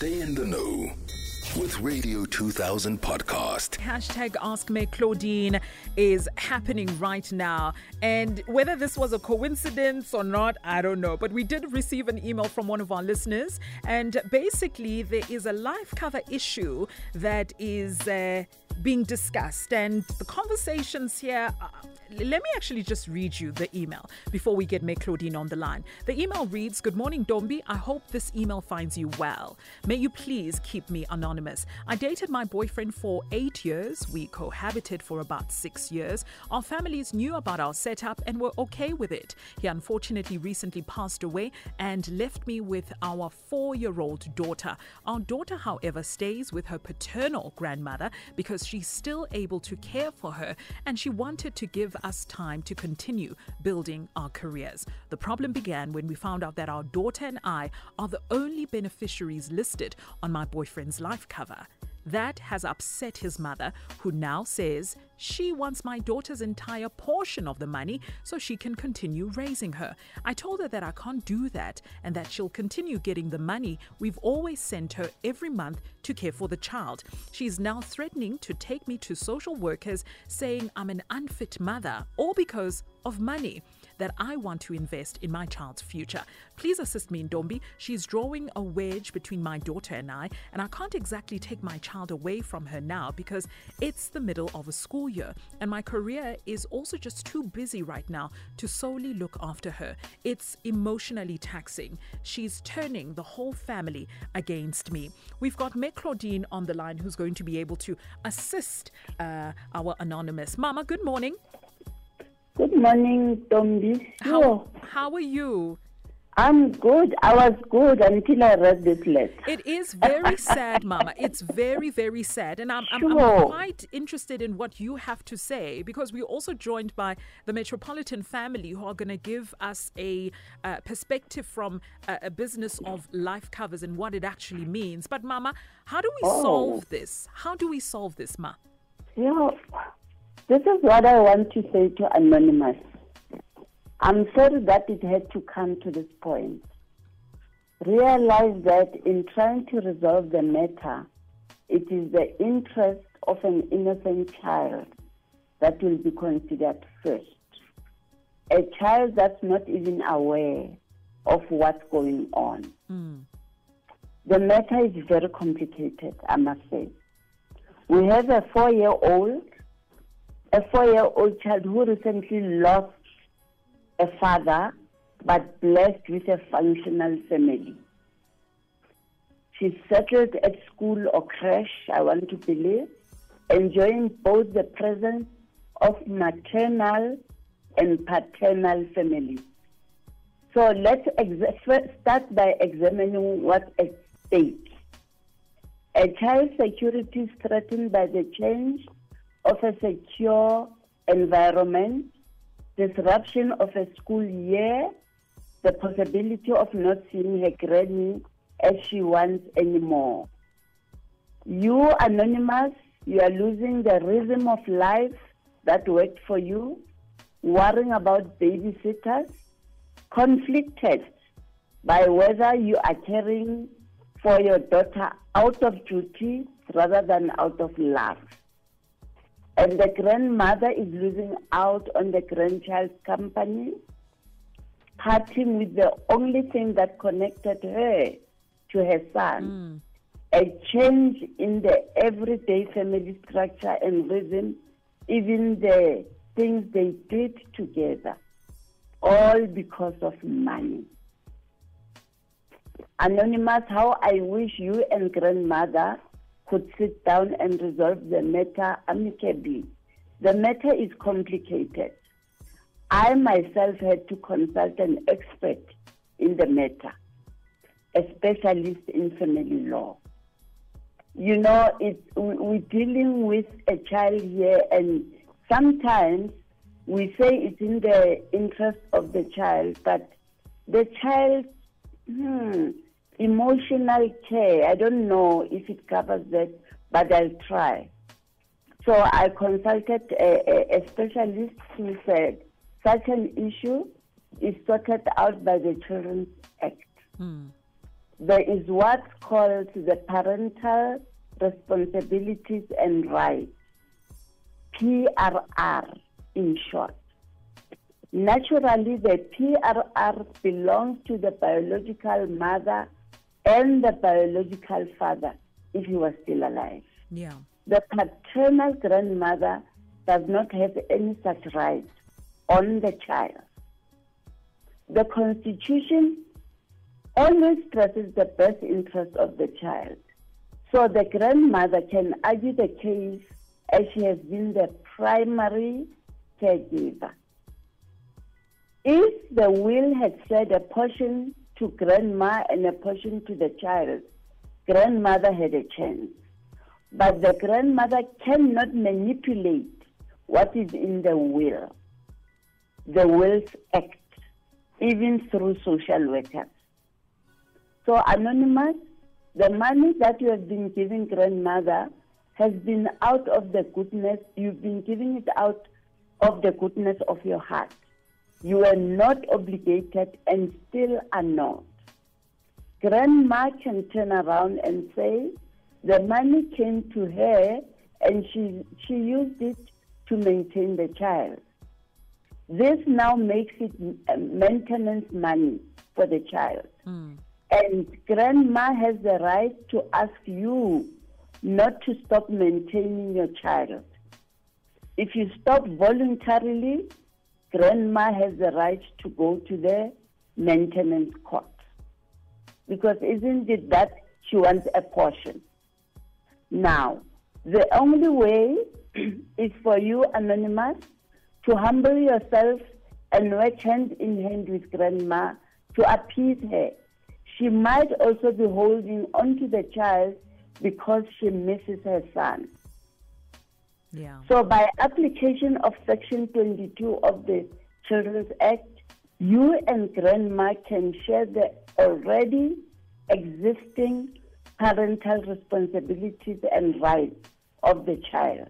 Stay in the know with Radio 2000 podcast. Hashtag Ask Mme Claudine is happening right now. And whether this was a coincidence or not, I don't know. But we did receive an email from one of our listeners. And basically, there is a life cover issue that is. Uh, being discussed. And the conversations here, uh, let me actually just read you the email before we get Mme Claudine on the line. The email reads Good morning, Ntombi. I hope this email finds you well. May you please keep me anonymous. I dated my boyfriend for eight years. We cohabited for about six years. Our families knew about our setup and were okay with it. He unfortunately recently passed away and left me with our four year old daughter. Our daughter, however, stays with her paternal grandmother because she's still able to care for her and she wanted to give us time to continue building our careers. The problem began when we found out that our daughter and I are the only beneficiaries listed on my boyfriend's life cover. That has upset his mother, who now says she wants my daughter's entire portion of the money so she can continue raising her. I told her that I can't do that and that she'll continue getting the money we've always sent her every month to care for the child. She's now threatening to take me to social workers, saying I'm an unfit mother, all because of money that I want to invest in my child's future. Please assist me, Ntombi. She's drawing a wedge between my daughter and I, and I can't exactly take my child away from her now because it's the middle of a school year, and my career is also just too busy right now to solely look after her. It's emotionally taxing. She's turning the whole family against me. We've got Mme Claudine on the line who's going to be able to assist uh, our anonymous. Mama, good morning. Good morning, Ntombi. How, how are you? I'm good. I was good until I read this letter. It is very sad, Mama. It's very, very sad. And I'm, I'm, I'm, quite interested in what you have to say because we're also joined by the Metropolitan family who are going to give us a uh, perspective from uh, a business of life covers and what it actually means. But, Mama, how do we oh. solve this? How do we solve this, Ma? Yeah, this is what I want to say to Anonymous. I'm sorry that it had to come to this point. Realize that in trying to resolve the matter, it is the interest of an innocent child that will be considered first. A child that's not even aware of what's going on. Mm. The matter is very complicated, I must say. We have a four year old, a four year old child who recently lost a father, but blessed with a functional family. She's settled at school or crash, I want to believe, enjoying both the presence of maternal and paternal family. So let's start by examining what's at stake. A child's security is threatened by the change of a secure environment disruption of a school year, the possibility of not seeing her granny as she wants anymore. You, Anonymous, you are losing the rhythm of life that worked for you, worrying about babysitters, conflicted by whether you are caring for your daughter out of duty rather than out of love and the grandmother is losing out on the grandchild's company, parting with the only thing that connected her to her son. Mm. A change in the everyday family structure and rhythm, even the things they did together, all because of money. Anonymous, how I wish you and grandmother could sit down and resolve the matter amicably. The matter is complicated. I myself had to consult an expert in the matter, a specialist in family law. You know, it, we're dealing with a child here, and sometimes we say it's in the interest of the child, but the child, hmm, emotional care. I don't know if it covers that, but I'll try. So I consulted a, a, specialist who said such an issue is sorted out by the Children's Act. Hmm. there is what's called the parental responsibilities and rights, PRR in short. Naturally, the PRR belongs to the biological mother and the biological father if he was still alive. Yeah. The paternal grandmother does not have any such rights on the child. The Constitution always stresses the best interest of the child. So the grandmother can argue the case as she has been the primary caregiver. If the will had said a portion to grandma and a portion to the child, grandmother had a chance. But the grandmother cannot manipulate what is in the will, the Wills Act, even through social workers. So, Anonymous, the money that you have been giving grandmother has been out of the goodness, you've been giving it out of the goodness of your heart. You are not obligated and still are not. Grandma can turn around and say, the money came to her and she, she used it to maintain the child. This now makes it maintenance money for the child. Mm. And grandma has the right to ask you not to stop maintaining your child. If you stop voluntarily, grandma has the right to go to the maintenance court. Because isn't it that she wants a portion? Now, the only way is for you, Anonymous, to humble yourself and work hand in hand with Grandma to appease her. She might also be holding on to the child because she misses her son. Yeah. So, by application of Section 22 of the Children's Act, you and Grandma can share the already existing parental responsibilities and rights of the child.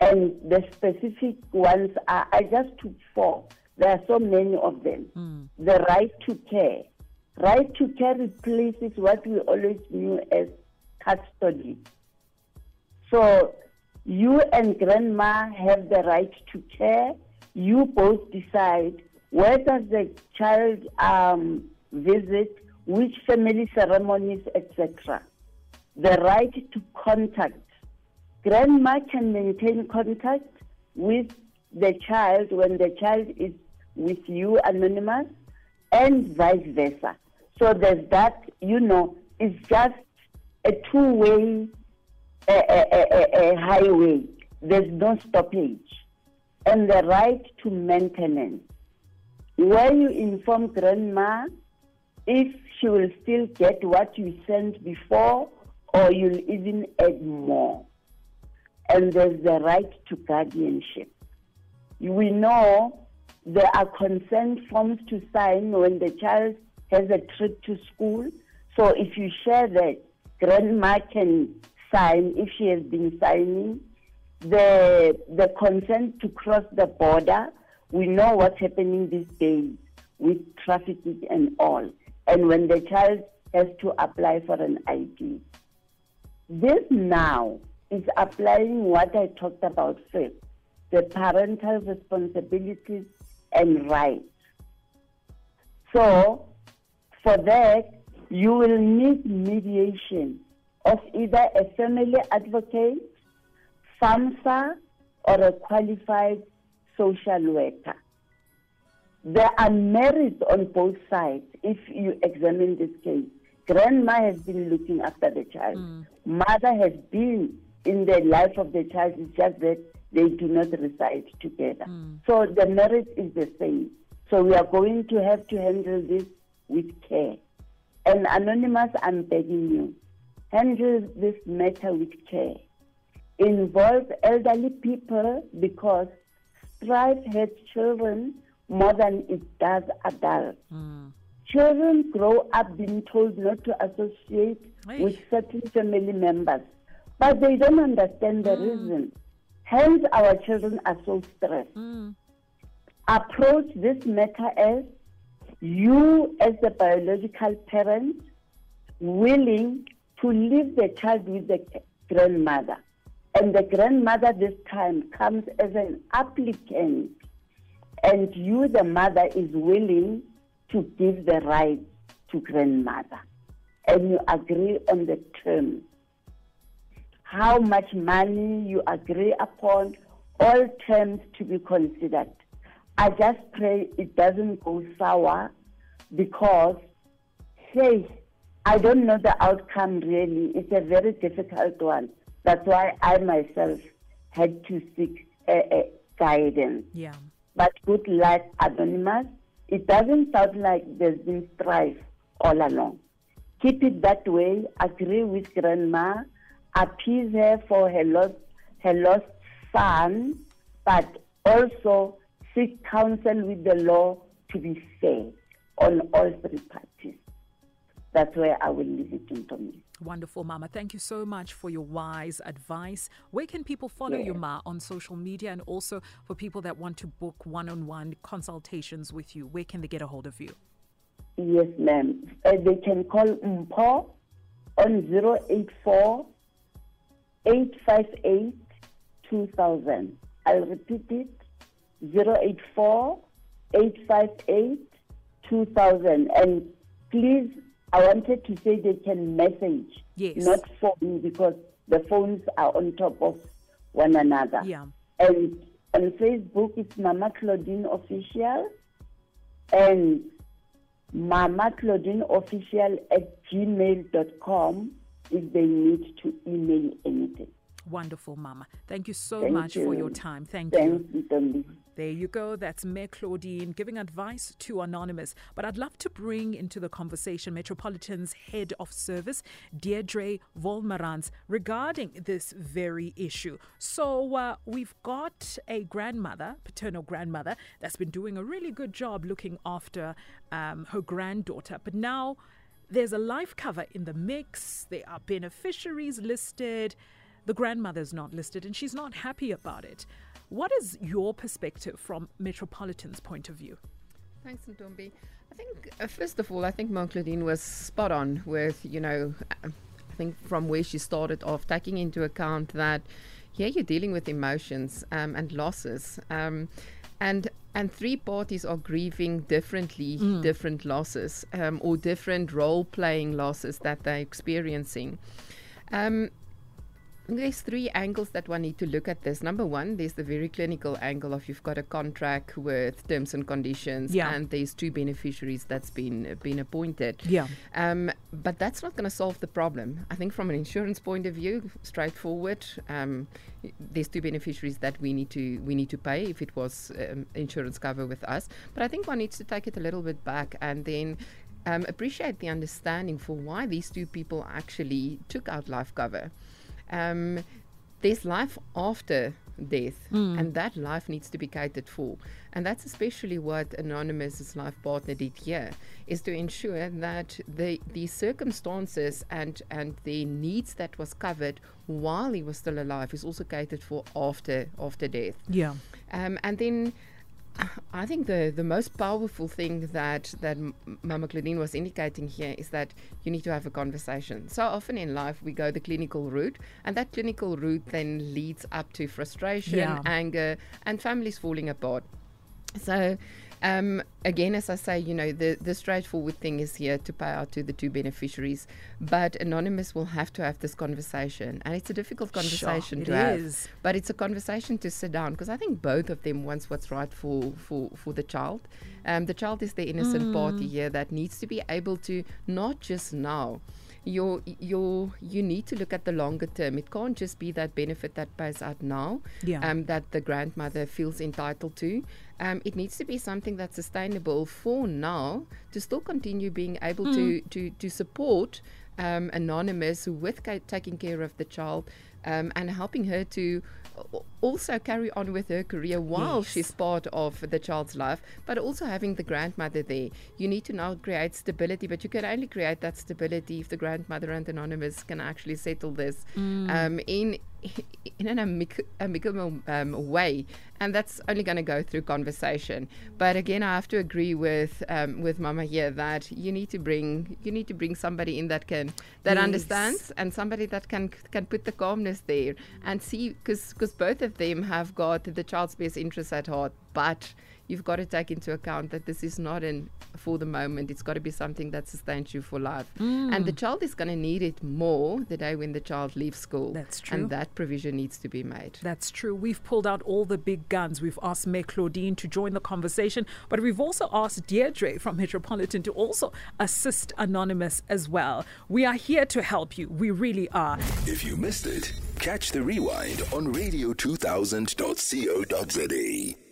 And the specific ones are, I just took four. There are so many of them. Mm. The right to care. Right to care replaces what we always knew as custody. So you and grandma have the right to care. You both decide where does the child um, visit, which family ceremonies, etc. The right to contact. Grandma can maintain contact with the child when the child is with you, anonymous, and vice versa. So there's that, you know, it's just a two-way a, a, a, highway. There's no stoppage. And the right to maintenance, where you inform grandma if she will still get what you sent before or you'll even add more. And there's the right to guardianship. We know there are consent forms to sign when the child has a trip to school. So if you share that, grandma can sign if she has been signing. The the consent to cross the border. We know what's happening these days with trafficking and all. And when the child has to apply for an ID. This now is applying what I talked about first, the parental responsibilities and rights. So, for that, you will need mediation of either a family advocate, FAMSA, or a qualified social worker. There are merits on both sides if you examine this case. Grandma has been looking after the child. Mm. Mother has been in the life of the child. It's just that they do not reside together. Mm. So the merit is the same. So we are going to have to handle this with care. And Anonymous, I'm begging you, handle this matter with care. Involve elderly people because strife hurts children more than it does adults. Mm. Children grow up being told not to associate with certain family members, but they don't understand the reason. Hence, our children are so stressed. Mm. Approach this matter as you, as the biological parent, willing to leave the child with the grandmother. And the grandmother this time comes as an applicant, and you, the mother, is willing to give the right to grandmother. And you agree on the terms. How much money you agree upon, all terms to be considered. I just pray it doesn't go sour because, say, I don't know the outcome really. It's a very difficult one. That's why I myself had to seek guidance. Yeah. But good luck, Anonymous. It doesn't sound like there's been strife all along. Keep it that way. Agree with Grandma. Appease her for her lost, her lost son, but also seek counsel with the law to be fair on all three parties. That's where I will leave it into me. Wonderful, Mama. Thank you so much for your wise advice. Where can people follow you, Ma, on social media? And also for people that want to book one on one consultations with you, where can they get a hold of you? Yes, ma'am. Uh, they can call Mpo on 084 858 2000. I'll repeat it 084 858 2000. And please I wanted to say they can message, yes. not phone, because the phones are on top of one another. Yeah. And on Facebook, it's Mama Claudine Official and Mama Claudine Official at gmail.com if they need to email anything. Wonderful, Mama. Thank you so Thank much you. for your time. Thank Thanks, you. Ntombi. There you go. That's Mme Claudine giving advice to Anonymous. But I'd love to bring into the conversation Metropolitan's head of service, Deirdre Volmarans, regarding this very issue. So uh, we've got a grandmother, paternal grandmother, that's been doing a really good job looking after um, her granddaughter. But now there's a life cover in the mix. There are beneficiaries listed. The grandmother's not listed, and she's not happy about it. What is your perspective from Metropolitan's point of view? Thanks, Ntombi. I think, uh, first of all, I think Mme Claudine was spot on with, you know, I think from where she started off, taking into account that here you're dealing with emotions um, and losses. Um, and and three parties are grieving differently Mm. different losses um, or different role playing losses that they're experiencing. Um, there's three angles that one need to look at this. Number one, there's the very clinical angle of you've got a contract with terms and conditions, Yeah. and there's two beneficiaries that's been been appointed. Yeah. Um, but that's not going to solve the problem. I think from an insurance point of view, straightforward. Um, there's two beneficiaries that we need to we need to pay if it was um, insurance cover with us. But I think one needs to take it a little bit back and then. Um, appreciate the understanding for why these two people actually took out life cover. Um, there's life after death, and that life needs to be catered for. And that's especially what Anonymous's life partner did here, is to ensure that the the circumstances and and the needs that was covered while he was still alive is also catered for after after death. Yeah. Um, and then I think the, the most powerful thing that that Mama Claudine was indicating here is that you need to have a conversation. So often in life we go the clinical route, and that clinical route then leads up to frustration, Yeah. anger, and families falling apart. So, um, again, as I say, you know, the, the straightforward thing is here to pay out to the two beneficiaries, but Anonymous will have to have this conversation, and it's a difficult conversation Sure, to it have. is. But it's a conversation to sit down because I think both of them wants what's right for for for the child. Um, the child is the innocent party Mm. here that needs to be able to not just now. Your your you need to look at the longer term. It can't just be that benefit that pays out now Yeah. um, that the grandmother feels entitled to. Um, it needs to be something that's sustainable for now to still continue being able to, to, to support um, Anonymous with ca- taking care of the child um, and helping her to also carry on with her career while Yes. she's part of the child's life, but also having the grandmother there. You need to now create stability, but you can only create that stability if the grandmother and anonymous can actually settle this um, in in an amic- amicable um, way, and that's only going to go through conversation. But again, I have to agree with um, with Mama here that you need to bring you need to bring somebody in that can that Yes. understands and somebody that can can put the calmness there and see because because both of them have got the child's best interests at heart, but you've got to take into account that this is not an for the moment. It's got to be something that sustains you for life, and Mm. the child is going to need it more the day when the child leaves school. That's true. and that provision needs to be made. That's true. We've pulled out all the big guns. We've asked Mme Claudine to join the conversation, but we've also asked Deirdre from Metropolitan to also assist Anonymous as well. We are here to help you. We really are. If you missed it, catch the rewind on radio2000.co.za.